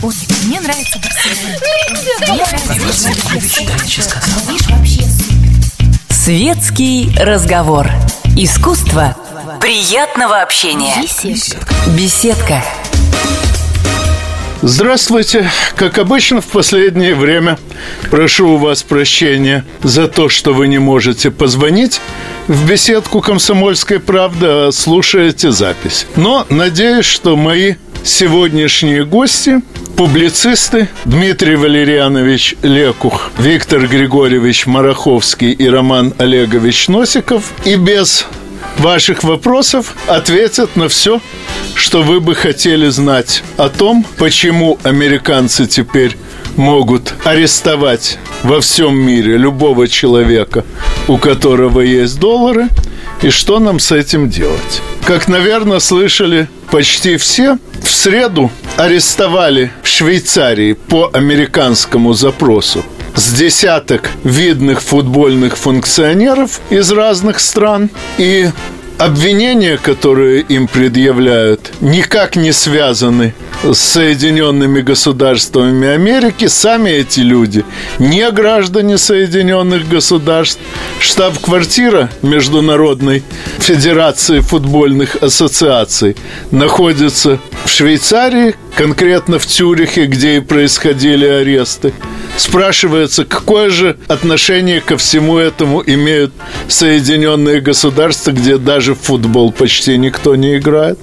Ой, мне нравится Светский разговор. Искусство приятного общения. Беседка. Беседка. Здравствуйте. Как обычно в последнее время прошу у вас прощения за то, что вы не можете позвонить в беседку «Комсомольской правды», а слушаете запись. Но надеюсь, что мои сегодняшние гости публицисты Дмитрий Валерьянович Лекух, Виктор Григорьевич Мараховский и Роман Олегович Носиков и без ваших вопросов ответят на все, что вы бы хотели знать о том, почему американцы теперь могут арестовать во всем мире любого человека, у которого есть доллары, и что нам с этим делать. Как, наверное, слышали почти все, в среду арестовали в Швейцарии по американскому запросу с десяток видных футбольных функционеров из разных стран. И обвинения, которые им предъявляют, никак не связаны с Соединенными Государствами Америки. Сами эти люди не граждане Соединенных Государств. Штаб-квартира Международной Федерации футбольных ассоциаций находится в Швейцарии, конкретно в Цюрихе, где и происходили аресты. Спрашивается, какое же отношение ко всему этому имеют Соединенные Государства, где даже в футбол почти никто не играет.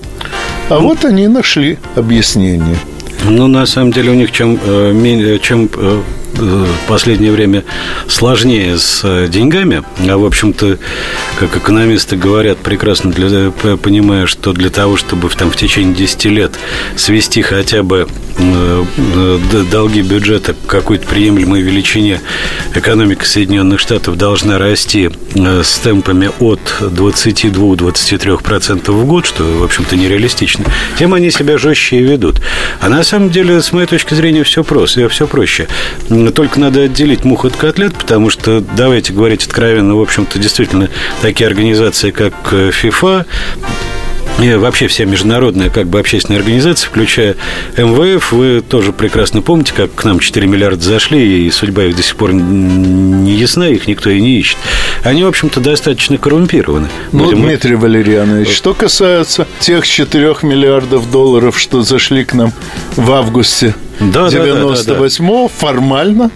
А вот они нашли объяснение. Ну, на самом деле, у них чем, э, чем э, в последнее время сложнее с э, деньгами, а, в общем-то, как экономисты говорят, прекрасно для, п- понимая, что для того, чтобы там, в течение 10 лет свести хотя бы э, э, долги бюджета к какой-то приемлемой величине, экономика Соединенных Штатов должна расти э, с темпами от 22-23% в год, что, в общем-то, нереалистично, тем они себя жестче и ведут. А на самом деле, с моей точки зрения, все просто, все проще. Только надо отделить мух от котлет, потому что, давайте говорить откровенно, в общем-то, действительно, такие организации, как э, FIFA, и вообще вся международная как бы общественная организация, включая МВФ, вы тоже прекрасно помните, как к нам 4 миллиарда зашли, и судьба их до сих пор не ясна, их никто и не ищет. Они, в общем-то, достаточно коррумпированы. Ну, Будем- Дмитрий Валерьянович, что касается тех 4 миллиардов долларов, что зашли к нам в августе Да, да, да, да, 98-го, формально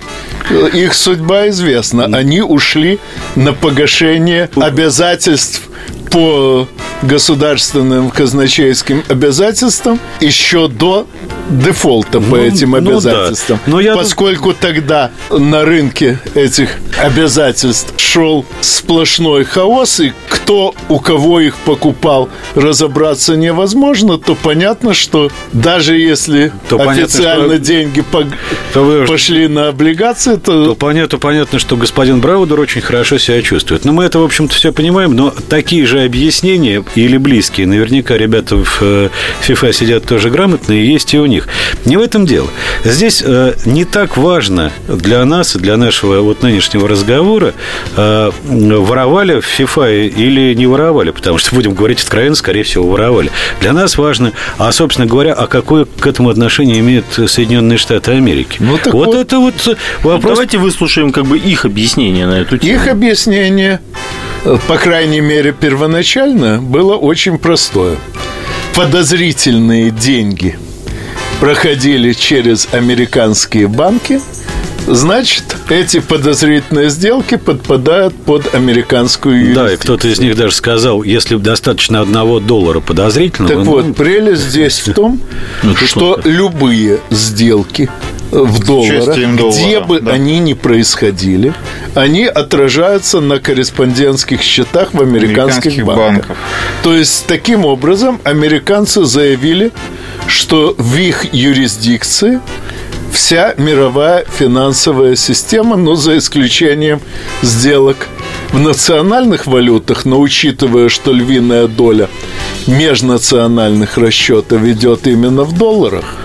э, их судьба известна. Они ушли на погашение обязательств по государственным казначейским обязательствам еще до дефолта по Ну, этим ну да. обязательствам. Но я- Поскольку тогда на рынке этих обязательств шел сплошной хаос, и кто у кого их покупал, разобраться невозможно, то понятно, что даже если То понятно, официально что- деньги То вы- пошли на облигации, то, то понятно, понятно, что господин Браудер очень хорошо себя чувствует. Но мы это, в общем-то, все понимаем, но такие же объяснения или близкие, наверняка ребята в э, FIFA сидят тоже грамотные, есть и у них. Не в этом дело. Здесь э, не так важно для нас и для нашего вот нынешнего разговора, э, воровали в FIFA или не воровали, потому что, будем говорить откровенно, скорее всего, воровали. Для нас важно, а, собственно говоря, а какое к этому отношение имеют Соединенные Штаты Америки? Ну, так вот, вот. это вот вопрос Давайте выслушаем как бы их объяснение на эту тему. их объяснение, по крайней мере, первоначально было очень простое. Подозрительные деньги проходили через американские банки, значит, эти подозрительные сделки подпадают под американскую юрисдикцию. Да, и кто-то из них даже сказал, если достаточно одного доллара подозрительного... Так ну, вот, прелесть здесь в том, Ну, что любые сделки в долларах, где бы да. они ни происходили, они отражаются на корреспондентских счетах в американских, Американских банках. банках. То есть, таким образом, американцы заявили, что в их юрисдикции вся мировая финансовая система, но за исключением сделок в национальных валютах, но учитывая, что львиная доля межнациональных расчетов идет именно в долларах,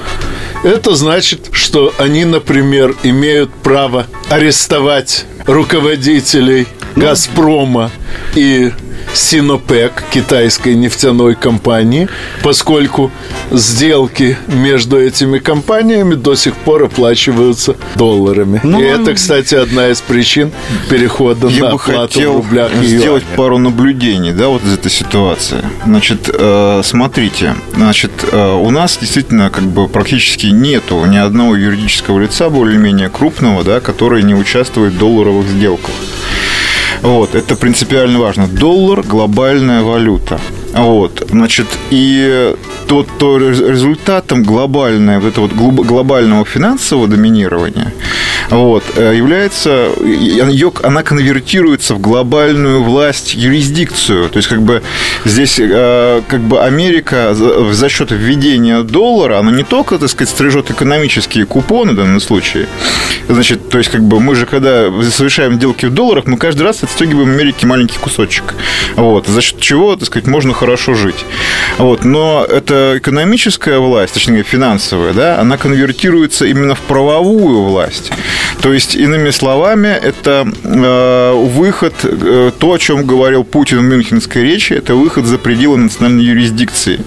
это значит, что они, например, имеют право арестовать руководителей «Газпрома» и Синопек, китайской нефтяной компании, поскольку сделки между этими компаниями до сих пор оплачиваются долларами. Ну, и это, кстати, одна из причин перехода Я на бы оплату в хотел рублях и сделать юанях. пару наблюдений, да, вот из этой ситуации. Значит, э, смотрите, значит, э, у нас действительно как бы практически нету ни одного юридического лица более-менее крупного, да, который не участвует в долларовых сделках. Вот, это принципиально важно. Доллар – глобальная валюта. Вот, значит, и то, то рез- результатом глобальное, вот этого вот глоб- глобального финансового доминирования вот, э, является, ее, она конвертируется в глобальную власть, юрисдикцию. То есть, как бы здесь э, как бы Америка за, счет введения доллара, она не только, так сказать, стрижет экономические купоны в данном случае. Значит, то есть, как бы мы же, когда совершаем сделки в долларах, мы каждый раз отстегиваем Америке маленький кусочек. Вот, за счет чего, так сказать, можно хорошо жить. Вот, но эта экономическая власть, точнее, финансовая, да, она конвертируется именно в правовую власть. То есть, иными словами, это э, выход, э, то, о чем говорил Путин в Мюнхенской речи, это выход за пределы национальной юрисдикции.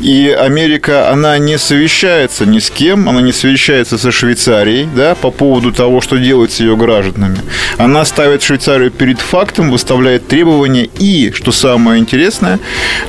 И Америка, она не совещается ни с кем, она не совещается со Швейцарией, да, по поводу того, что делать с ее гражданами. Она ставит Швейцарию перед фактом, выставляет требования и, что самое интересное,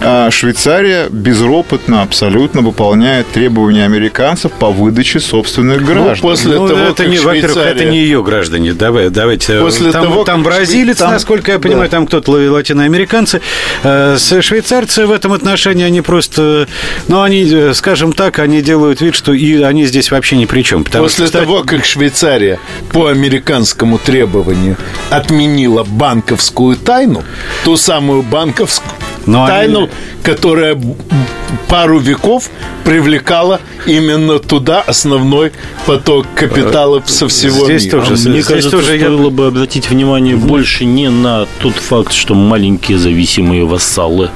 а, Швейцария безропотно абсолютно выполняет требования американцев по выдаче собственных граждан. после Ну, того, это как не, во-первых, Швейцария- это не ее граждане. Давай, давайте. После там, того, там бразилец, там- насколько я понимаю, да. там кто-то ла- латиноамериканцы. Э, Швейцарцы в этом отношении, они просто, ну, они, э, скажем так, они делают вид, что и они здесь вообще ни при чем. После что, кстати, того, как Швейцария по американскому требованию отменила банковскую тайну, ту самую банковскую Но они- тайну, которая пару веков привлекала именно туда основной поток капиталов со всего Здесь мира. тоже А Мне здесь кажется, тоже я- стоило бы обратить внимание больше не на тот факт, что маленькие зависимые вассалы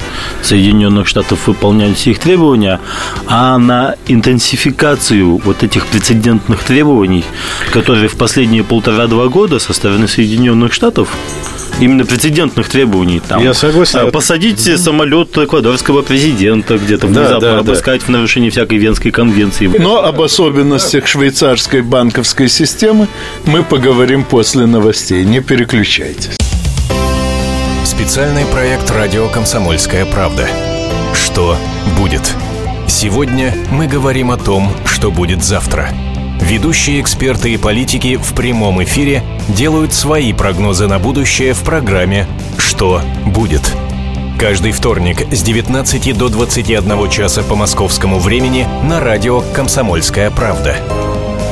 Соединенных Штатов выполняют все их требования, а на интенсификацию вот этих прецедентных требований, которые в последние полтора-два года со стороны Соединенных Штатов Именно прецедентных требований. Там, Я согласен. а, Посадить самолет эквадорского президента где-то внезапно, да, да. обыскать в нарушении всякой Венской конвенции. Но об особенностях швейцарской банковской системы мы поговорим после новостей. Не переключайтесь. Специальный проект «Радио Комсомольская правда». Что будет? Сегодня мы говорим о том, что будет завтра. Ведущие эксперты и политики в прямом эфире делают свои прогнозы на будущее в программе «Что будет?». Каждый вторник с 19 до 21 часа по московскому времени на радио «Комсомольская правда».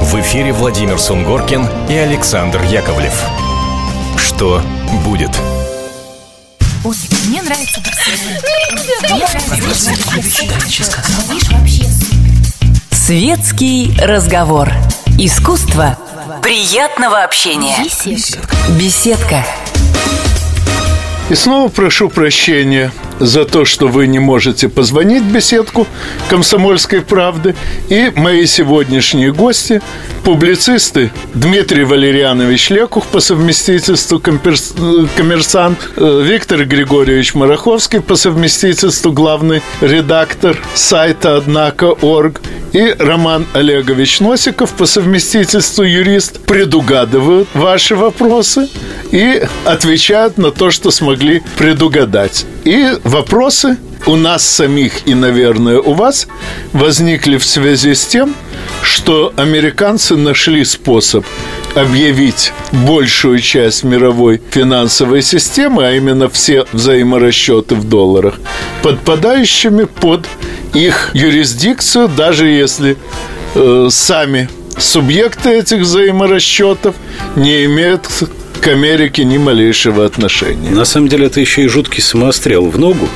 В эфире Владимир Сунгоркин и Александр Яковлев. Что будет? Ой, мне нравится Мне нравится вообще Светский разговор. Искусство приятного общения. беседка. Беседка. И снова прошу прощения за то, что вы не можете позвонить в беседку «Комсомольской правды». И мои сегодняшние гости – публицисты Дмитрий Валерьянович Лекух по совместительству коммерсант, э, Виктор Григорьевич Мараховский по совместительству главный редактор сайта «Однако.орг» и Роман Олегович Носиков по совместительству юрист предугадывают ваши вопросы и отвечают на то, что смогли предугадать. И вопросы у нас самих и, наверное, у вас возникли в связи с тем, что американцы нашли способ объявить большую часть мировой финансовой системы, а именно все взаиморасчеты в долларах, подпадающими под их юрисдикцию, даже если э, сами субъекты этих взаиморасчетов не имеют к Америке ни малейшего отношения. На самом деле это еще и жуткий самострел в ногу,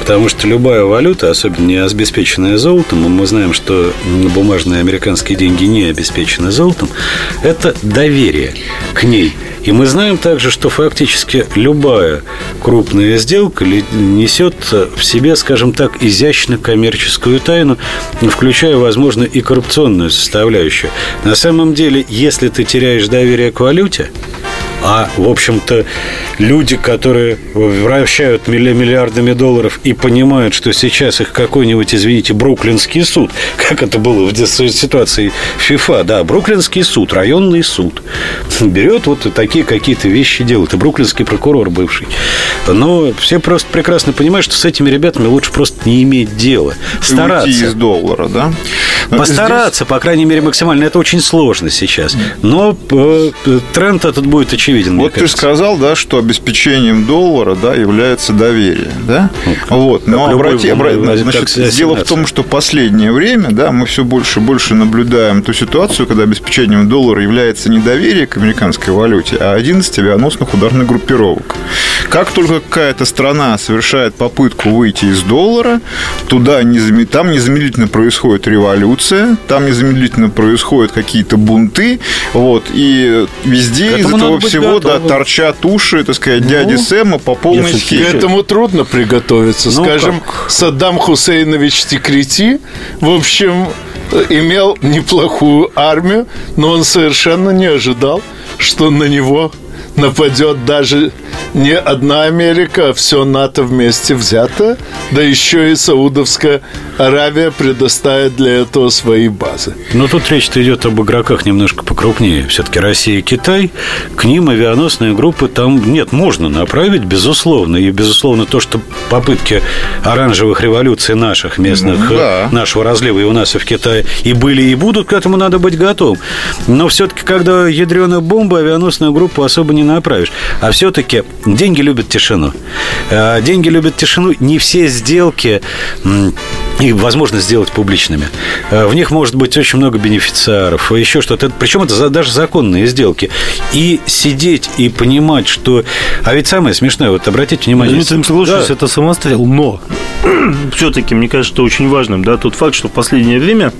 потому что любая валюта, особенно не обеспеченная золотом, мы знаем, что бумажные американские деньги не обеспечены золотом, это доверие к ней. И мы знаем также, что фактически любая крупная сделка несет в себе, скажем так, изящно коммерческую тайну, включая, возможно, и коррупционную составляющую. На самом деле, если ты теряешь доверие к валюте, А, в общем-то, люди, которые вращают милли- миллиардами долларов и понимают, что сейчас их какой-нибудь, извините, бруклинский суд, как это было в ситуации ФИФА, да, бруклинский суд, районный суд, берет вот такие какие-то вещи делает. И бруклинский прокурор бывший. Но все просто прекрасно понимают, что с этими ребятами лучше просто не иметь дела. Стараться. Уйти из доллара, да? Постараться, по крайней мере, максимально. Это очень сложно сейчас. Но э, тренд этот будет очевиден, мне Вот ты сказал, да, что обеспечением доллара, да, является доверие, да? Вот, но обрати, в- обра- как значит, дело в том, что последнее время, да, мы все больше и больше наблюдаем ту ситуацию, когда обеспечением доллара является не доверие к американской валюте, а 11 авианосных ударных группировок. Как только какая-то страна совершает попытку выйти из доллара, туда незаме- там незамедлительно происходит революция, там незамедлительно происходят какие-то бунты, вот, и везде из этого быть всего, да, готовым. торчат уши, так сказать, дяди Сэма по полной К схеме. этому трудно приготовиться. Ну, Скажем, Саддам Хусейнович Тикрити, в общем, имел неплохую армию, но он совершенно не ожидал, что на него нападет даже не одна Америка, а все НАТО вместе взято, да еще и Саудовская Аравия предоставит для этого свои базы. Но тут речь-то идет об игроках немножко покрупнее. Все-таки Россия и Китай. К ним авианосные группы там нет, можно направить, безусловно. И, безусловно, то, что попытки оранжевых революций наших местных, Ну, да. нашего разлива и у нас, и в Китае, и были, и будут, к этому надо быть готовым. Но все-таки, когда ядреная бомба, авианосную группу особо не направишь. А все-таки деньги любят тишину. Э, Деньги любят тишину. Не все сделки и возможно сделать публичными. Э, В них может быть очень много бенефициаров, еще что-то. Причем это даже законные сделки. И сидеть и понимать, что... А ведь самое смешное, вот обратите внимание... Дмитрий Михайлович, Да. это самострел, но все-таки, мне кажется, что очень важным, да, тот факт, что в последнее время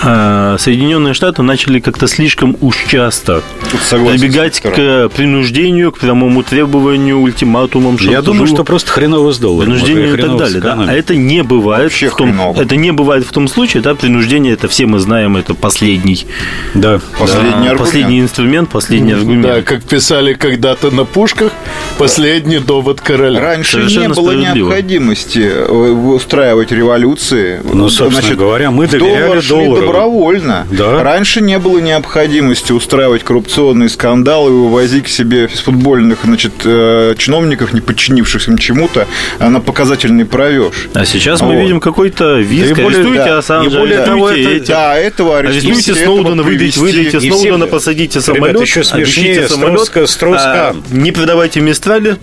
Соединенные Штаты начали как-то слишком уж часто согласен прибегать к принуждению, к прямому требованию, ультиматумам, Я думаю, что просто хреново с долларом. принуждению и так далее. Да? А это не бывает Вообще в том, хреново. это не бывает в том случае, да, принуждение это все мы знаем, это последний, Да. Последний да, аргумент. последний инструмент, последний аргумент. Да, как писали когда-то на пушках, последний довод короля. Раньше Совершенно не было необходимости э, устраивать революции. Ну, собственно говоря, мы доверяли доллар доллару. Добровольно. Да. Раньше не было необходимости устраивать коррупционные скандалы и вывозить к себе из футбольных значит, э, чиновников, не подчинившихся чему-то, на показательный провеж. А сейчас мы Вот. видим какой-то визг, Да и более- арестуйте да, Ассанжа, и более того, это- этих. да, этого Арестуйте арестуйте, Сноудена, выдайте, выдайте Сноудена, посадите Ребята, самолет, еще смешнее самолет, Строско- Строскан. а, не продавайте Мистрали,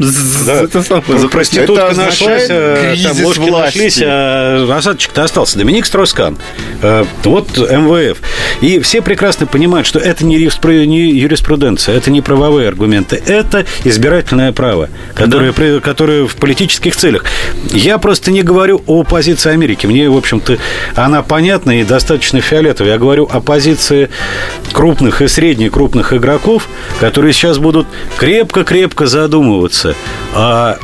Да. это самое, за- проститутка это нашлась, означает э, там ложки власти. нашлись, а осадочек-то остался. Доминик Строскан. Э, Вот МВФ. И все прекрасно понимают, что это не юриспру- не юриспруденция, это не правовые аргументы, это избирательное право, которое, при- которое в политических целях. Я просто не говорю о позиции Америки. Мне, в общем-то, она понятна и достаточно фиолетовая. Я говорю о позиции крупных и средне крупных игроков, которые сейчас будут крепко-крепко задумываться о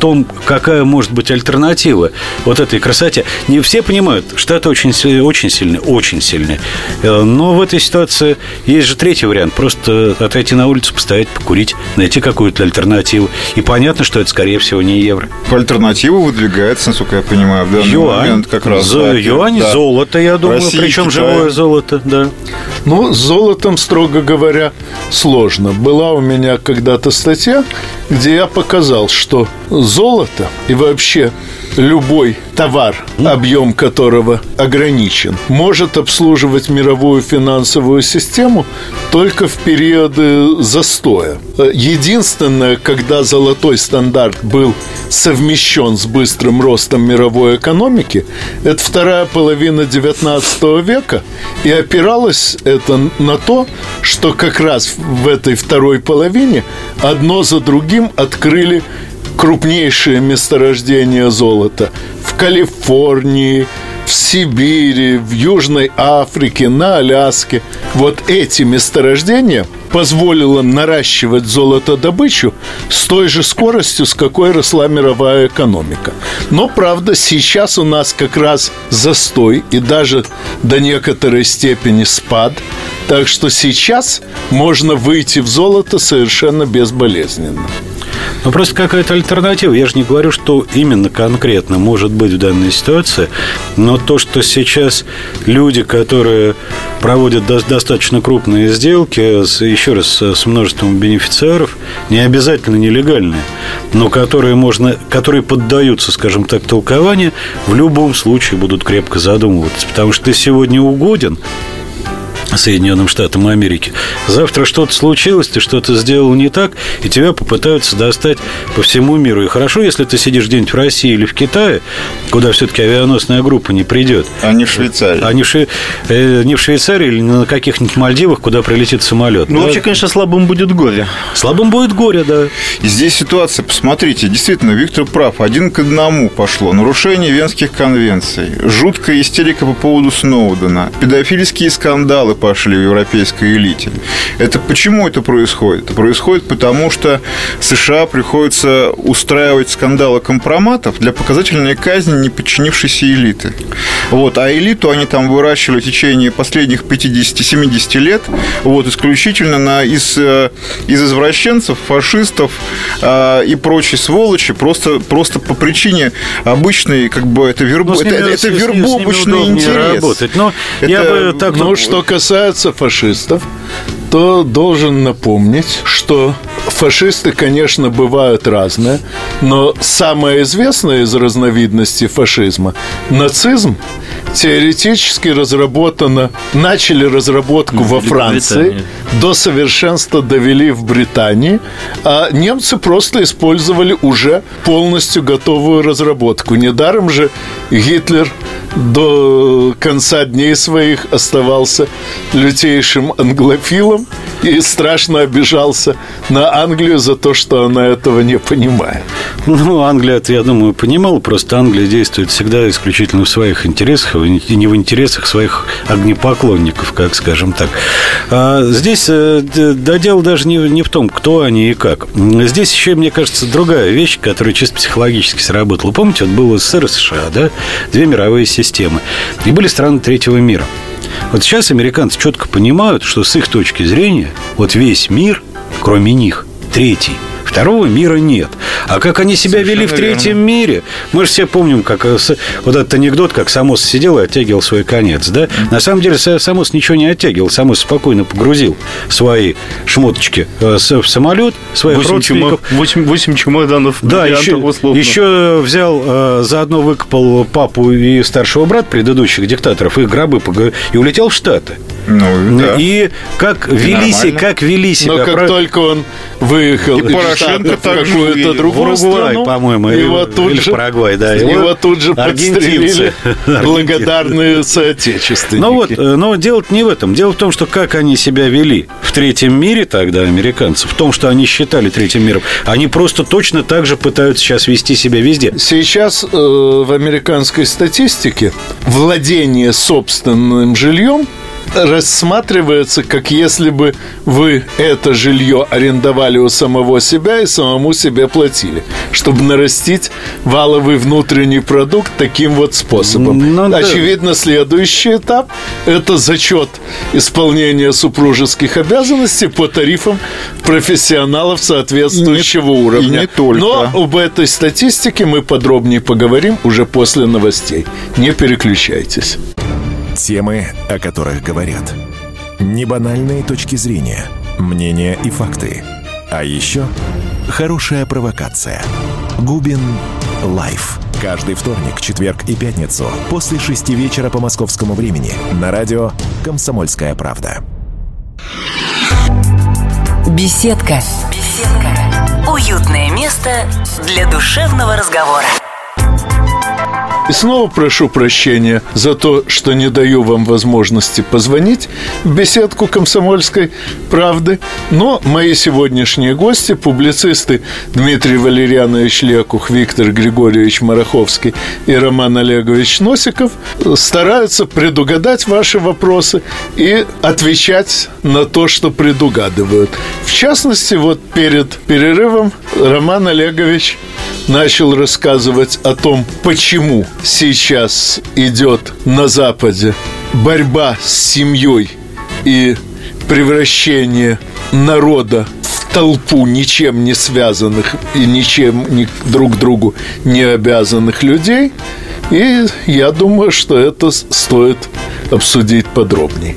том, какая может быть альтернатива вот этой красоте. Не все понимают, что это очень, си- очень очень сильно. Э, Но в этой ситуации есть же третий вариант. Просто отойти на улицу, постоять, покурить, найти какую-то альтернативу. И понятно, что это, скорее всего, не евро. Альтернатива выдвигается, насколько я понимаю, в данный Юань, момент как раз. За- да, юань, да. золото, я думаю, России, причем Китая. живое золото, да. Ну, с золотом, строго говоря, сложно. Была у меня когда-то статья, где я показал, что золото и вообще любой товар, объем которого ограничен, может обслуживать мировую финансовую систему только в периоды застоя. Единственное, когда золотой стандарт был совмещен с быстрым ростом мировой экономики, это вторая половина 19 века, и опиралось это на то, что как раз в этой второй половине одно за другим открыли крупнейшие месторождения золота в Калифорнии, в Сибири, в Южной Африке, на Аляске. Вот эти месторождения позволило наращивать золотодобычу с той же скоростью, с какой росла мировая экономика. Но, правда, сейчас у нас как раз застой и даже до некоторой степени спад. Так что сейчас можно выйти в золото совершенно безболезненно. Ну, просто какая-то альтернатива. Я же не говорю, что именно конкретно может быть в данной ситуации, но то, что сейчас люди, которые проводят до- достаточно крупные сделки, с, еще раз, с множеством бенефициаров, не обязательно нелегальные, но которые, можно, которые поддаются, скажем так, толкованию, в любом случае будут крепко задумываться. Потому что ты сегодня угоден, Соединенным Штатам Америки. Завтра что-то случилось, ты что-то сделал не так, и тебя попытаются достать по всему миру. И хорошо, если ты сидишь где-нибудь в России или в Китае, куда все-таки авианосная группа не придет. А не в Швейцарии. А не в, Шве- э, не в Швейцарии или на каких-нибудь Мальдивах, куда прилетит самолет. Ну, Да? вообще, конечно, слабым будет горе. Слабым будет горе, да. И здесь ситуация, посмотрите, действительно, Виктор прав, один к одному пошло. Нарушение Венских конвенций, жуткая истерика по поводу Сноудена, педофильские скандалы пошли в европейской элите. Это почему это происходит? Это происходит потому, что США приходится устраивать скандалы компроматов для показательной казни неподчинившейся элиты. Вот, а элиту они там выращивали в течение последних 50-70 лет, вот, исключительно на, из, э, из извращенцев, фашистов э, и прочей сволочи, просто, просто по причине обычной, как бы, это, вербу, Ну, это, это удобнее интерес. работать. Но я Это, бы так... Ну, что касается фашистов, то должен напомнить, что фашисты, конечно, бывают разные, но самая известная из разновидностей фашизма – нацизм, теоретически разработана, начали разработку во Франции, до совершенства довели в Британии, а немцы просто использовали уже полностью готовую разработку. Недаром же Гитлер до конца дней своих оставался лютейшим англофилом и страшно обижался на Англию за то, что она этого не понимает. Ну, Англия, я думаю, понимала, просто Англия действует всегда исключительно в своих интересах, и не в интересах своих огнепоклонников, как скажем так. А здесь э, да, дело даже не, не в том, кто они и как. Здесь еще, мне кажется, другая вещь, которая чисто психологически сработала. Помните, вот было СССР и США, да? Две мировые системы. И были страны третьего мира. Вот сейчас американцы четко понимают, что с их точки зрения вот весь мир, кроме них, третий. Второго мира нет. А как они себя вели в Совершенно третьем верно. мире? Мы же все помним, как э, вот этот анекдот, как Самос сидел и оттягивал свой конец, да? На самом деле Са- Самос ничего не оттягивал. Самос спокойно погрузил свои шмоточки э, в самолет, своих Восемь, родственников. чемо- восемь- восемь чемоданов Да, еще, условно. еще взял, э, заодно выкопал папу и старшего брата предыдущих диктаторов, их гробы, и улетел в Штаты. Ну, да. И как вели, се- нормально. как вели себя... Но как прав- только он выехал И Порошенко так какую-то другую страну, по-моему, его тут или же, Парагвай, да, его, его тут же подстрелили благодарные соотечественники. Ну вот, э, но дело не в этом. Дело в том, что как они себя вели в третьем мире тогда, американцы, в том, что они считали третьим миром, они просто точно так же пытаются сейчас вести себя везде. Сейчас э, в американской статистике владение собственным жильем рассматривается, как если бы вы это жилье арендовали у самого себя и самому себе платили, чтобы нарастить валовый внутренний продукт таким вот способом. Ну да. Очевидно, следующий этап – это зачет исполнения супружеских обязанностей по тарифам профессионалов соответствующего И не- и уровня. не только. Но об этой статистике мы подробнее поговорим уже после новостей. Не переключайтесь. Темы, о которых говорят. Небанальные точки зрения, мнения и факты. А еще хорошая провокация. Губин Live. Каждый вторник, четверг и пятницу после шести вечера по московскому времени на радио «Комсомольская правда». Беседка. Беседка. Уютное место для душевного разговора. И снова прошу прощения за то, что не даю вам возможности позвонить в беседку комсомольской правды. Но мои сегодняшние гости, публицисты Дмитрий Валерьянович Лекух, Виктор Григорьевич Мараховский и Роман Олегович Носиков, стараются предугадать ваши вопросы и отвечать на то, что предугадывают. В частности, вот перед перерывом Роман Олегович начал рассказывать о том, почему сейчас идет на Западе борьба с семьей и превращение народа в толпу ничем не связанных и ничем ни друг другу не обязанных людей. И я думаю, что это стоит обсудить подробнее.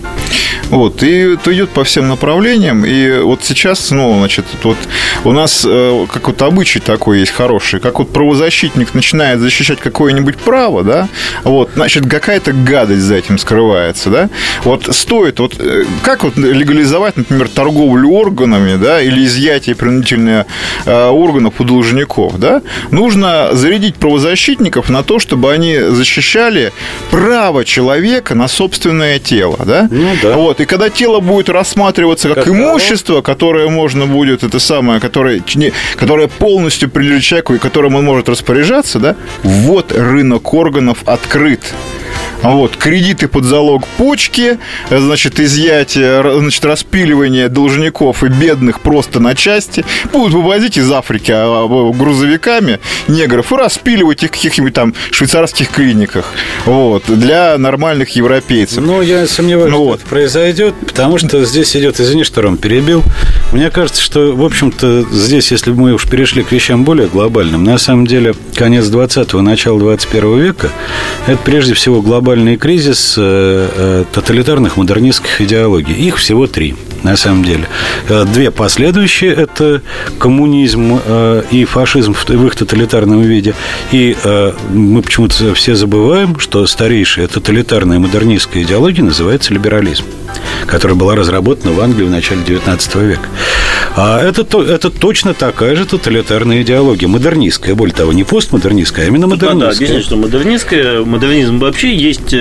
Вот, и это идет по всем направлениям. И вот сейчас снова, значит, вот у нас э, как вот обычай такой есть хороший, как вот правозащитник начинает защищать какое-нибудь право, да, вот, значит, какая-то гадость за этим скрывается, да. Вот стоит, вот э, как вот легализовать, например, торговлю органами, да, или изъятие принудительных э, органов у должников, да, нужно зарядить правозащитников на то, чтобы они защищали право человека на собственное тело, да. Ну да. Вот, и когда тело будет рассматриваться как, Как имущество, которое можно будет, это самое, которое, не- которое полностью принадлежит человеку и которым он может распоряжаться, да, вот рынок органов открыт. Вот, кредиты под залог почки, э, значит, изъятие, значит, распиливание должников и бедных просто на части. Будут вывозить из Африки а, а, грузовиками негров и распиливать их в каких-нибудь там швейцарских клиниках. Вот, для нормальных европейцев. Ну, я сомневаюсь, Ну что вот. это произойдет, потому что здесь идет, извини, что Ром перебил. Мне кажется, что, в общем-то, здесь, если бы мы уж перешли к вещам более глобальным, на самом деле, конец 20-го, начало 21 века, это прежде всего глобальный кризис э, э, тоталитарных модернистских идеологий. Их всего три, на самом деле. Э, Две последующие – это коммунизм э, и фашизм в их тоталитарном виде. И э, мы почему-то все забываем, что старейшая тоталитарная модернистская идеология называется либерализм, которая была разработана в Англии в начале XIX века. А это, то- это точно такая же тоталитарная идеология, модернистская, более того, не постмодернистская, а именно Тут надо модернистская. объяснить, что модернистская, модернизм вообще есть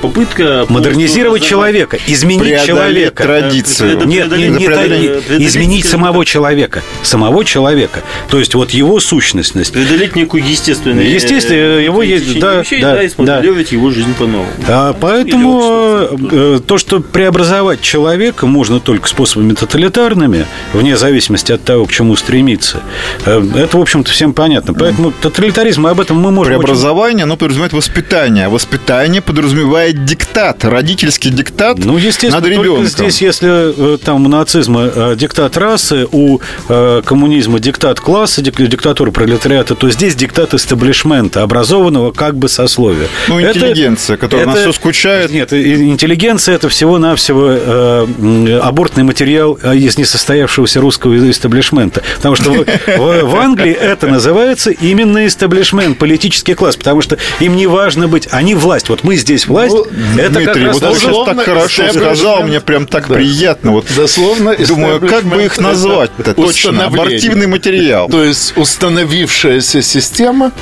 попытка... Модернизировать человека, изменить человека. традицию. Это Нет, не, преодоление- не преодоление- преодоление, изменить самого человека. Самого человека. То есть вот его сущностность. Преодолеть некую естественную... Естественно, э, его есть, да, вещей, да, и смоделировать его жизнь по-новому. А поэтому Или общество. э, то, что преобразовать человека можно только способами тоталитарными, вне зависимости от того, к чему стремиться, э, это, в общем-то, всем понятно. Поэтому тоталитаризм, об этом мы можем... очень- Преобразование, оно подразумевает воспитание. а Воспитание подразумевает диктат, родительский диктат Ну, естественно, над только ребенком. здесь, если э, там у нацизма э, диктат расы, у э, коммунизма диктат класса, дик- диктатура пролетариата, то здесь диктат истеблишмента, образованного как бы сословия. Ну, Это- интеллигенция, которая на это- все скучает. Нет, интеллигенция – это всего-навсего э, абортный материал э, из несостоявшегося русского истеблишмента. Потому что в, Англии это называется именно истеблишмент, политический класс, потому что им не важно быть, они власть. Вот мы здесь власть, Ну, это Дмитрий, вот ты сейчас так хорошо сказал, мне прям так приятно. Вот Дословно думаю, как бы их назвать-то это точно? Абортивный материал. То есть установившаяся система,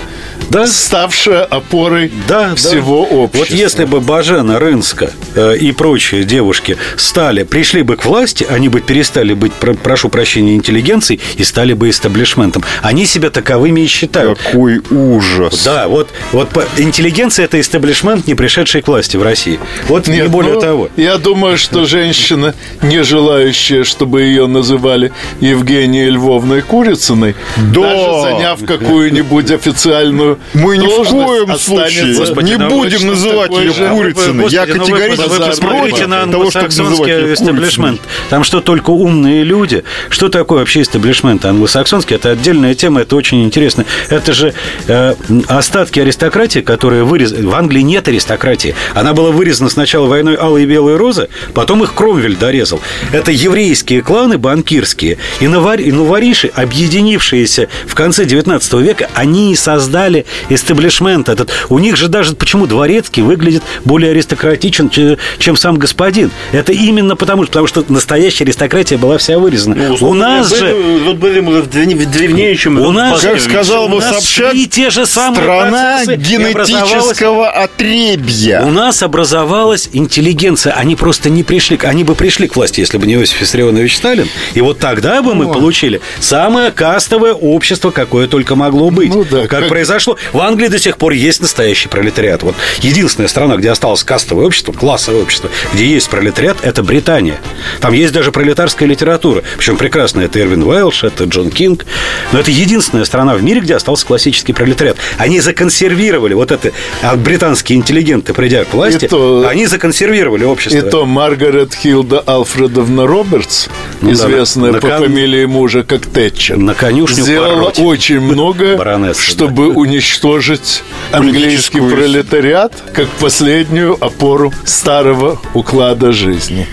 Да. ставшая опорой Да, всего да. общества. Вот если бы Бажена, Рынска э, и прочие девушки стали, пришли бы к власти, они бы перестали быть, про- прошу прощения, интеллигенцией и стали бы истеблишментом. Они себя таковыми и считают. Какой ужас. Да, вот, вот интеллигенция – это истеблишмент, не пришедший к власти в России. Вот не Нет, более ну, того. Я думаю, что женщина, не желающая, чтобы ее называли Евгенией Львовной Курицыной, Да. даже заняв какую-нибудь официальную Мы ни в коем случае Господи, не ну, будем называть ее же. Курицыной. Я Господи, ну вы- категорически вы посмотрите на против того, чтобы называть англосаксонский ее. Курицыной. Там что только умные люди. Что такое вообще истеблишмент англосаксонский? Это отдельная тема, это очень интересно. Это же э, остатки аристократии, которые вырезаны. В Англии нет аристократии. Она была вырезана сначала войной Алой и Белой Розы, потом их Кромвель дорезал. Это еврейские кланы банкирские. И и нувориши, объединившиеся в конце 19 века, они и создали истеблишмент этот. У них же даже почему дворецкий выглядит более аристократичен, че- чем сам господин. Это именно потому, потому что настоящая аристократия была вся вырезана. Ну, у нас были- же... Вот были мы в древне- в древнейшем... У нас, Как сказал у нас Собчак, шли те же самые Страна и генетического отребья. У нас образовалась интеллигенция. Они просто не пришли. Они бы пришли к власти, если бы не Иосиф Виссарионович Сталин. И вот тогда бы мы получили самое кастовое общество, какое только могло быть. Ну да, как, как- произошло. В Англии до сих пор есть настоящий пролетариат. Вот единственная страна, где осталось кастовое общество, классовое общество, где есть пролетариат, это Британия. Там есть даже пролетарская литература. Причем прекрасная. Это Эрвин Уэлш, это Джон Кинг. Но это единственная страна в мире, где остался классический пролетариат. Они законсервировали вот это а британские интеллигенты, придя к власти, то- они законсервировали общество. И то Маргарет Хилда Алфредовна Робертс, Ну да, известная на по кон- фамилии мужа как Тэтчер, На конюшню сделала пороть. очень много, чтобы уничтожить английский пролетариат как последнюю опору старого уклада жизни.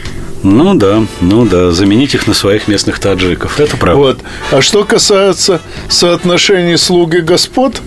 Ну да, ну да, заменить их на своих местных таджиков. Это правда. Вот. А что касается соотношений слуг и господ,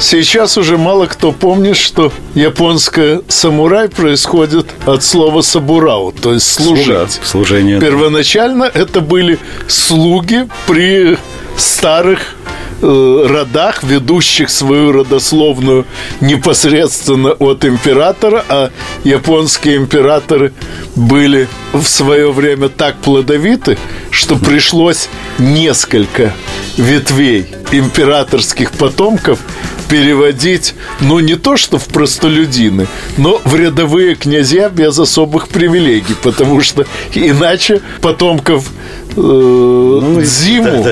сейчас уже мало кто помнит, что японское самурай происходит от слова сабурау, то есть служить. Служение. Первоначально это были слуги при старых э, родах, ведущих свою родословную непосредственно от императора, а японские императоры были в свое время так плодовиты, что пришлось несколько ветвей императорских потомков переводить, ну, не то что в простолюдины, но в рядовые князья без особых привилегий, потому что иначе потомков э, зиму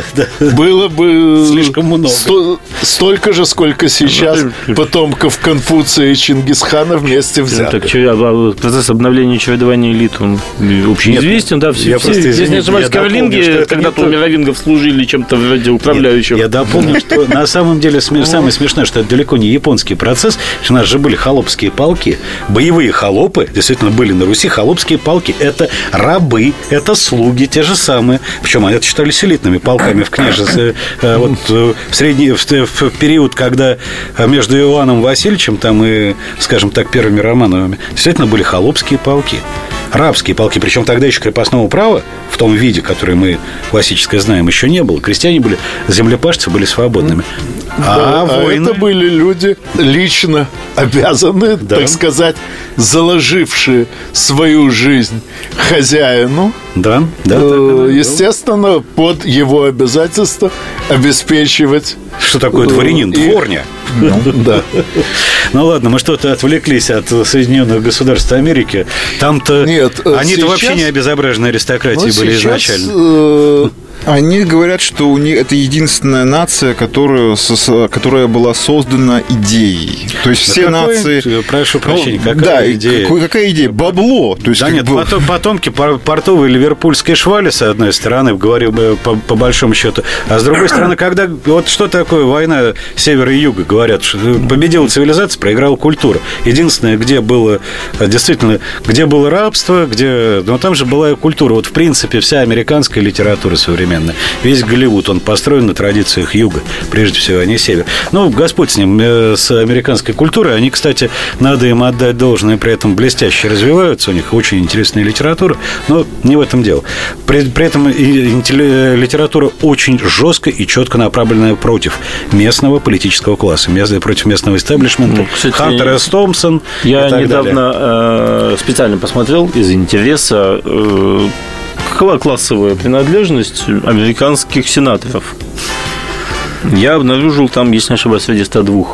было бы Слишком много. сто- столько же, сколько сейчас потомков Конфуция и Чингисхана вместе Ну, взятых. Так, че- а, процесс обновления чередования элит, он общеизвестен, да, все, я все, просто, если извините, не я это когда-то у мировингов служили чем-то вроде управляющего. Я дополню, что на самом деле сме- самое смешное, что это далеко не японский процесс. У нас же были холопские полки. Боевые холопы, действительно, были на Руси. Холопские полки – это рабы, это слуги, те же самые. Причем они это считались элитными полками в княжестве. Э, Вот э, в средний в, период, когда э, между Иоанном Васильевичем там и, скажем так, первыми Романовыми, действительно были холопские полки. Рабские полки, причем тогда еще крепостного права в том виде, который мы классическое знаем, еще не было. Крестьяне были, землепашцы были свободными. Да, А, а это были люди лично обязаны, Да. так сказать, заложившие свою жизнь хозяину, Да, да, э, естественно, под его обязательство обеспечивать. Что такое дворянин? И- Дворня. Да. Ну ладно, мы что-то отвлеклись от Соединенных Государств Америки. Там-то Нет, э, они-то вообще не обезображенные аристократии Но были изначально. Э, Они говорят, что у них это единственная нация, которую, которая была создана идеей. То есть все какой- нации... прошу прощения, какая да, идея? какой- какая идея? Бабло. То есть, Да нет, бы- потом- потомки пор- портовой ливерпульской швали, с одной стороны, говорил бы по, по большому счету. А с другой стороны, когда вот что такое война севера и юга, говорят, что победила цивилизация, проиграла культура. Единственное, где было э, действительно, где было рабство, где. Но там же была и культура. Вот в принципе вся американская литература современная, весь Голливуд, он построен на традициях юга, прежде всего, а не север. Ну, Господь с ним, э, с американской культурой. Они, кстати, надо им отдать должное, при этом блестяще развиваются, у них очень интересная литература, но не в этом дело. При, при этом интелли- литература очень жестко и четко направленная против местного политического класса, против местного истеблишмента. Ну, кстати, Хантер С. Томпсон Я недавно далее. э, специально посмотрел из интереса, э, какова классовая принадлежность американских сенаторов. Я обнаружил там, если не ошибаюсь, среди 102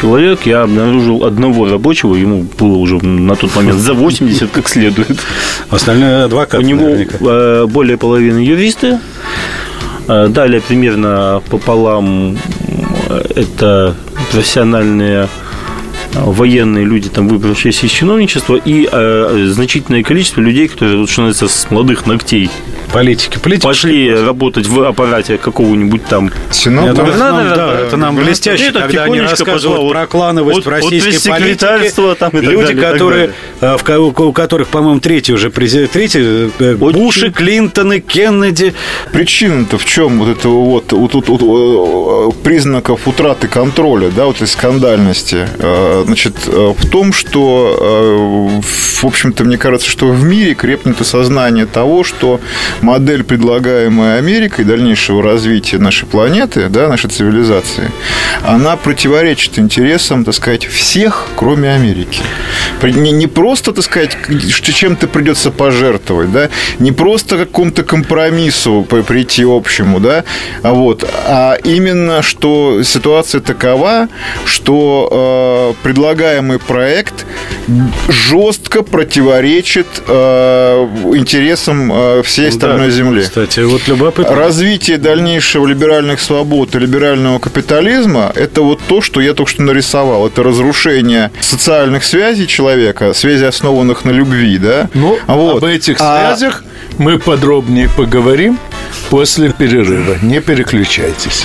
человек, я обнаружил одного рабочего, ему было уже на тот момент за 80 как следует. Остальные У адвокаты него наверняка. э, более половины юристы. Э, Далее примерно пополам э, это профессиональные военные люди, там выбравшиеся из чиновничества, и э, значительное количество людей, которые, вот, что называется, с молодых ногтей Политики. Политики. пошли работать в аппарате какого-нибудь там Сенатор- Это Да, нам, да, это нам блестяще, Это когда они рассказывают позвал про клановость от- в российской пресс-секретарства там и политике. Люди, далее, и так которые, далее. э, в ко- у которых, по-моему, третий уже президент, третий, э, Очень. Буши, Клинтоны, Кеннеди. Причина-то в чем вот этого вот, вот, вот- вот, э, признаков утраты контроля, да, вот этой скандальности э, э, значит, э, в том, что, э, в общем-то, мне кажется, что в мире крепнет осознание того, что модель, предлагаемая Америкой дальнейшего развития нашей планеты, да, нашей цивилизации, она противоречит интересам, так сказать, всех, кроме Америки. Не, просто, так сказать, что чем-то придется пожертвовать, да, не просто какому-то компромиссу прийти общему, да, а вот, а именно, что ситуация такова, что э, предлагаемый проект жестко противоречит э, интересам э, всей остальной Да, Земли. Кстати, вот любопытно. Развитие дальнейшего либеральных свобод и либерального капитализма – это вот то, что я только что нарисовал. Это разрушение социальных связей человека, связей, основанных на любви, да? Ну, Вот. об этих А- связях мы подробнее поговорим после перерыва. Не переключайтесь.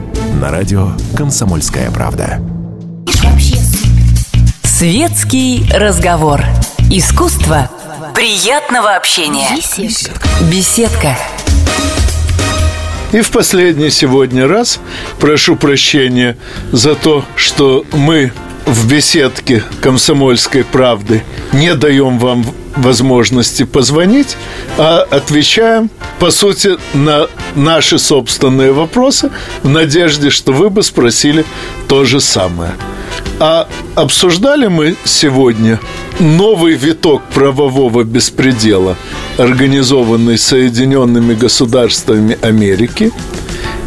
на радио «Комсомольская правда». Светский разговор. Искусство приятного общения. беседка. Беседка. И в последний сегодня раз прошу прощения за то, что мы в беседке «Комсомольской правды» не даем вам возможности позвонить, а отвечаем, по сути, на наши собственные вопросы в надежде, что вы бы спросили то же самое. А обсуждали мы сегодня новый виток правового беспредела, организованный Соединенными Государствами Америки.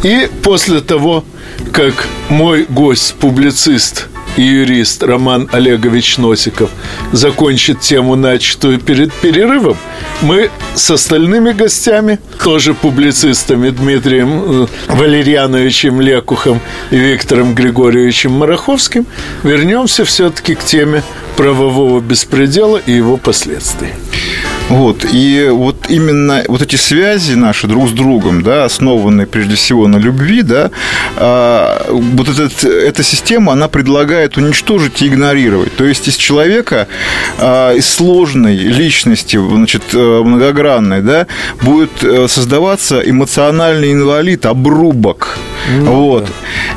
И после того, как мой гость, публицист и юрист Роман Олегович Носиков закончит тему, начатую перед перерывом, мы с остальными гостями, тоже публицистами Дмитрием э, Валерьяновичем Лекухом и Виктором Григорьевичем Мараховским, вернемся все-таки к теме правового беспредела и его последствий. Вот, и вот именно вот эти связи наши друг с другом, да, основанные прежде всего на любви, да, а, вот этот, эта система, она предлагает уничтожить и игнорировать. То есть из человека, а, из сложной личности, значит, э, многогранной, да, будет э, создаваться эмоциональный инвалид, обрубок. вот.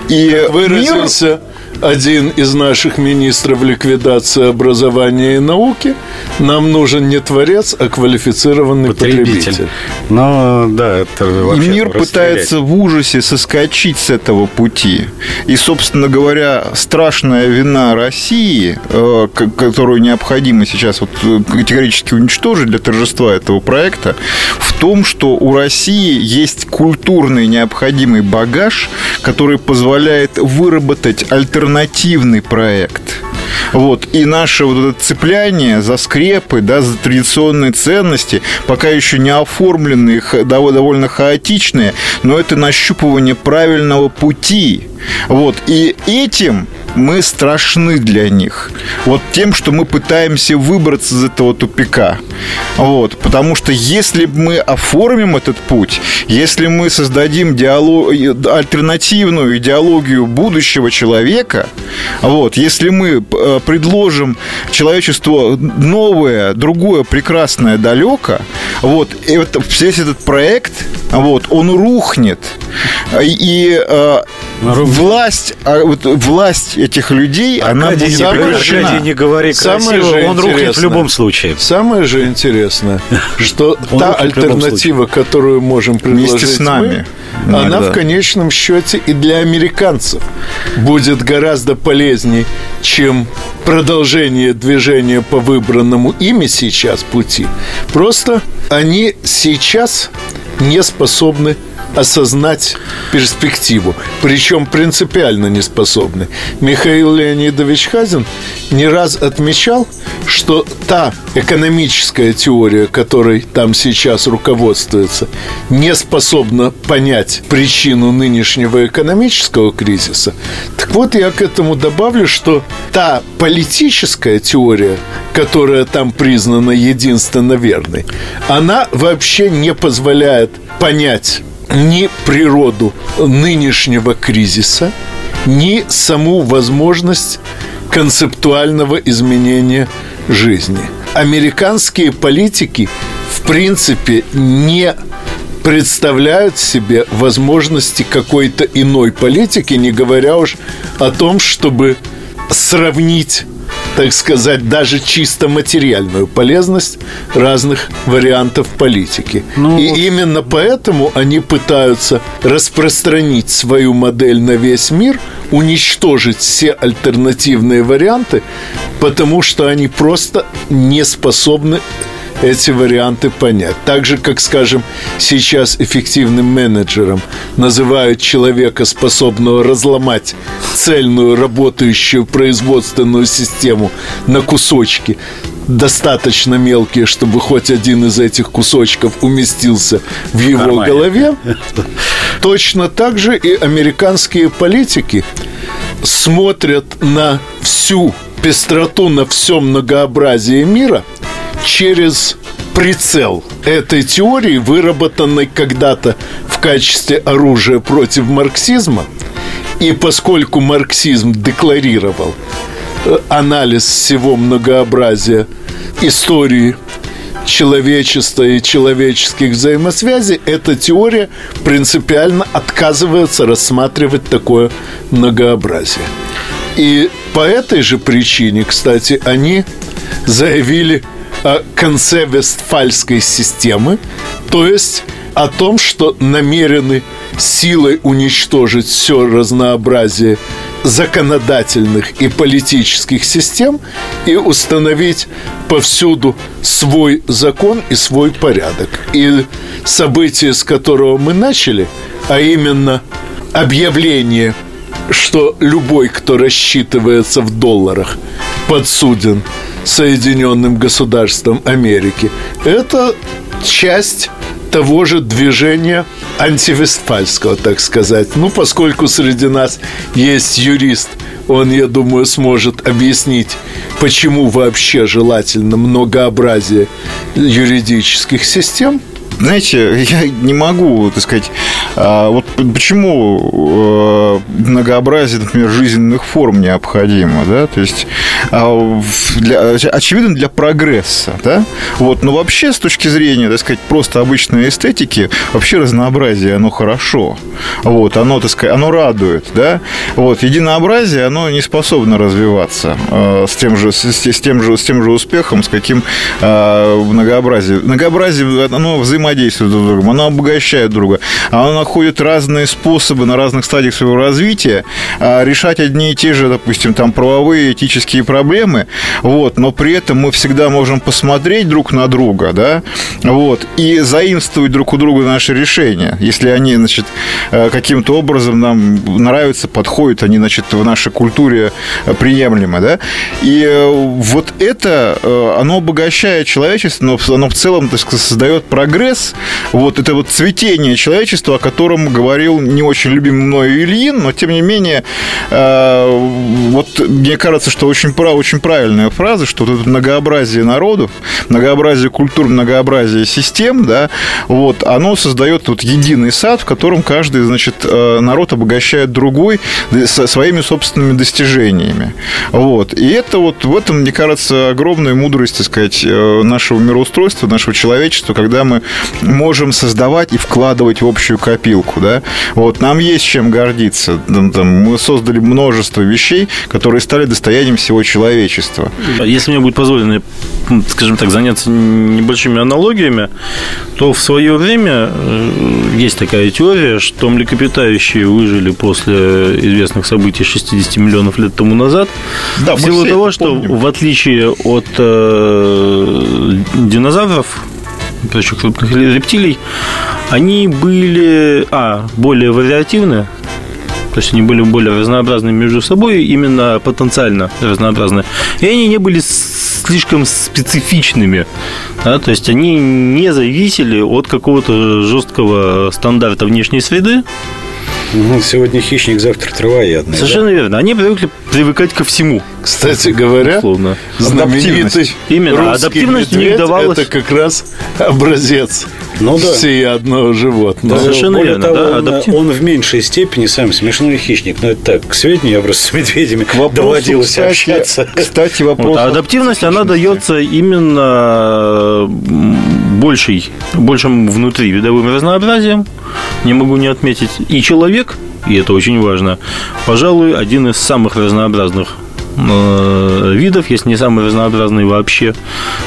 И мир- Выразился один из наших министров ликвидации образования и науки. Нам нужен не творец, а квалифицированный потребитель. Потребитель. Но, да, это И вообще мир расстрелять. пытается в ужасе соскочить с этого пути. И, собственно говоря, страшная вина России, э, которую необходимо сейчас вот э, категорически уничтожить для торжества этого проекта, в том, что у России есть культурный необходимый багаж, который позволяет выработать альтернативный проект. Вот. И наше вот это цепляние за скрепы, да, за традиционные ценности, пока еще не оформленные, довольно хаотичные, но это нащупывание правильного пути. Вот. И этим мы страшны для них. Вот тем, что мы пытаемся выбраться из этого тупика. Вот. Потому что если мы оформим этот путь, если мы создадим диалог, альтернативную идеологию будущего человека, вот, если мы э, предложим человечеству новое, другое, прекрасное, далеко, вот, вот весь этот проект, вот, он рухнет. И, и, э, власть, а вот власть этих людей, она Аркадий, будет говори- прекращена. Аркадий, не говори Самое красиво, же он рухнет в любом случае. Самое же интересное, что та альтернатива, которую можем предложить Вместе с нами мы, она иногда. в конечном счете и для американцев будет гораздо полезней, чем продолжение движения по выбранному ими сейчас пути. Просто они сейчас не способны осознать перспективу. Причем принципиально не способны. Михаил Леонидович Хазин не раз отмечал, что та экономическая теория, которой там сейчас руководствуется, не способна понять причину нынешнего экономического кризиса. Так вот, я к этому добавлю, что та политическая теория, которая там признана единственно верной, она вообще не позволяет понять ни природу нынешнего кризиса, ни саму возможность концептуального изменения жизни. Американские политики, в принципе, не представляют себе возможности какой-то иной политики, не говоря уж о том, чтобы сравнить так сказать, даже чисто материальную полезность разных вариантов политики. Ну, И именно поэтому они пытаются распространить свою модель на весь мир, уничтожить все альтернативные варианты, потому что они просто не способны эти варианты понять. Так же, как, скажем, сейчас эффективным менеджером называют человека, способного разломать цельную работающую производственную систему на кусочки, достаточно мелкие, чтобы хоть один из этих кусочков уместился в его Нормально. голове. Точно так же и американские политики смотрят на всю пестроту, на все многообразие мира – через прицел этой теории, выработанной когда-то в качестве оружия против марксизма. И поскольку марксизм декларировал э, анализ всего многообразия истории человечества и человеческих взаимосвязей, эта теория принципиально отказывается рассматривать такое многообразие. И по этой же причине, кстати, они заявили конце Вестфальской системы, то есть о том, что намерены силой уничтожить все разнообразие законодательных и политических систем и установить повсюду свой закон и свой порядок. И событие, с которого мы начали, а именно объявление, что любой, кто рассчитывается в долларах, подсуден – Соединенным Государствам Америки. Это часть того же движения антивестфальского, так сказать. Ну, поскольку среди нас есть юрист, он, я думаю, сможет объяснить, почему вообще желательно многообразие юридических систем – знаете, я не могу, так сказать, а, вот почему э, многообразие, например, жизненных форм необходимо, да, то есть а, для, очевидно для прогресса, да, вот, но вообще с точки зрения, так сказать, просто обычной эстетики, вообще разнообразие, оно хорошо, вот, оно, так сказать, оно радует, да, вот, единообразие, оно не способно развиваться э, с тем же, с, с тем же, с тем же успехом, с каким э, многообразие, многообразие, оно взаимодействует взаимодействуют друг с другом, она обогащает друга. Она находит разные способы на разных стадиях своего развития а, решать одни и те же, допустим, там правовые, этические проблемы, вот, но при этом мы всегда можем посмотреть друг на друга, да, вот, и заимствовать друг у друга наши решения, если они, значит, э, каким-то образом нам нравятся, подходят, они, значит, в нашей культуре приемлемы, да, и э, вот это, э, оно обогащает человечество, но оно в целом, так сказать, создает прогресс, прогресс, вот это вот цветение человечества, о котором говорил не очень любимый мной Ильин, но тем не менее, э, вот мне кажется, что очень, прав, очень правильная фраза, что вот это многообразие народов, многообразие культур, многообразие систем, да, вот, оно создает вот единый сад, в котором каждый, значит, э, народ обогащает другой своими собственными достижениями. Вот. И это вот в этом, мне кажется, огромная мудрость, так сказать, э, нашего мироустройства, нашего человечества, когда мы можем создавать и вкладывать в общую копилку, да. Вот, нам есть чем гордиться. Там, мы создали множество вещей, которые стали достоянием всего человечества. Если мне будет позволено, скажем так, заняться небольшими аналогиями, то в свое время э, есть такая теория, что млекопитающие выжили после известных событий 60 миллионов лет тому назад, да, в силу того, что помним. в отличие от э, динозавров, прочих крупных рептилий, они были, а, более вариативны, то есть они были более разнообразны между собой, именно потенциально разнообразны. И они не были слишком специфичными. Да? То есть они не зависели от какого-то жесткого стандарта внешней среды. Ну, сегодня хищник, завтра трава Совершенно да? верно. Они привыкли привыкать ко всему. Кстати говоря, условно. знаменитый Именно. Адаптивность них давалась... Это как раз образец ну, да. всеядного животного. Да, Совершенно Более верно. Того, да, он, адаптив... он в меньшей степени сам смешной хищник. Но это так, к сведению, я просто с медведями к вопросу, доводилось кстати, общаться. Кстати, вопрос... Вот, а адаптивность, она дается именно большей, большим внутри видовым разнообразием. Не могу не отметить. И человек, и это очень важно, пожалуй, один из самых разнообразных э, видов, если не самый разнообразный вообще.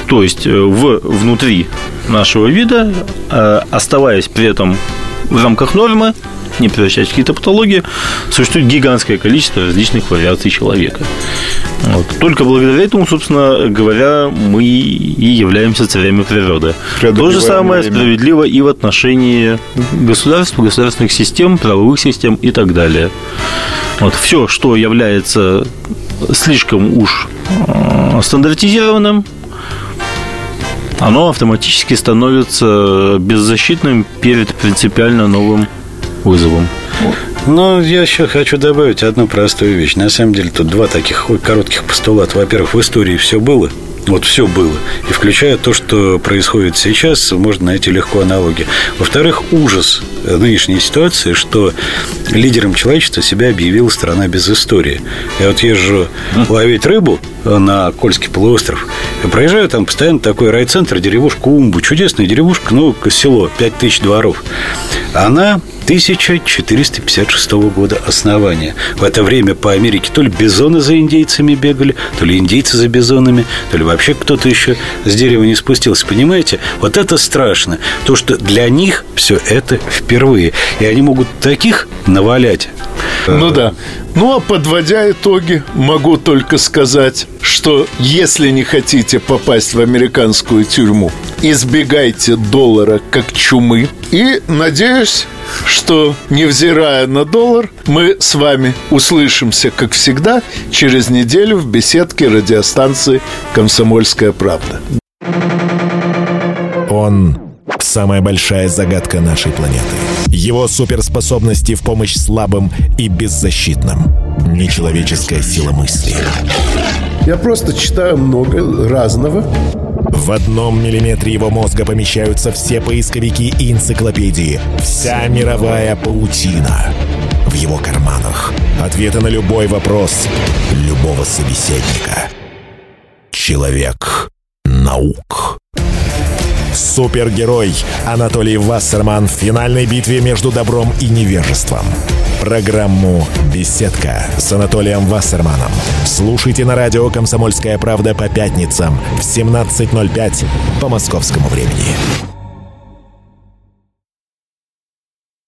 То есть э, в, внутри нашего вида, э, оставаясь при этом в рамках нормы, не превращаясь в какие-то патологии, существует гигантское количество различных вариаций человека. Вот. Только благодаря этому, собственно говоря, мы и являемся царями природы. То же самое время. справедливо и в отношении государств, государственных систем, правовых систем и так далее. Вот все, что является слишком уж э, стандартизированным, оно автоматически становится беззащитным перед принципиально новым вызовом. Ну, я еще хочу добавить одну простую вещь. На самом деле, тут два таких коротких постулата. Во-первых, в истории все было – вот все было. И включая то, что происходит сейчас, можно найти легко аналогии. Во-вторых, ужас нынешней ситуации, что лидером человечества себя объявила страна без истории. Я вот езжу ловить рыбу на Кольский полуостров. И проезжаю там постоянно такой райцентр, деревушка Умбу. Чудесная деревушка, ну, село, 5000 дворов. Она 1456 года основания. В это время по Америке то ли бизоны за индейцами бегали, то ли индейцы за бизонами, то ли вообще кто-то еще с дерева не спустился. Понимаете? Вот это страшно. То, что для них все это впервые. И они могут таких навалять. Ну да. Ну а подводя итоги, могу только сказать, что если не хотите попасть в американскую тюрьму, избегайте доллара как чумы. И надеюсь, что, невзирая на доллар, мы с вами услышимся, как всегда, через неделю в беседке радиостанции «Комсомольская правда». Он – самая большая загадка нашей планеты. Его суперспособности в помощь слабым и беззащитным. Нечеловеческая сила мысли. Я просто читаю много разного в одном миллиметре его мозга помещаются все поисковики и энциклопедии. Вся мировая паутина. В его карманах. Ответы на любой вопрос любого собеседника. Человек наук. Супергерой Анатолий Вассерман в финальной битве между добром и невежеством. Программу «Беседка» с Анатолием Вассерманом. Слушайте на радио «Комсомольская правда» по пятницам в 17.05 по московскому времени.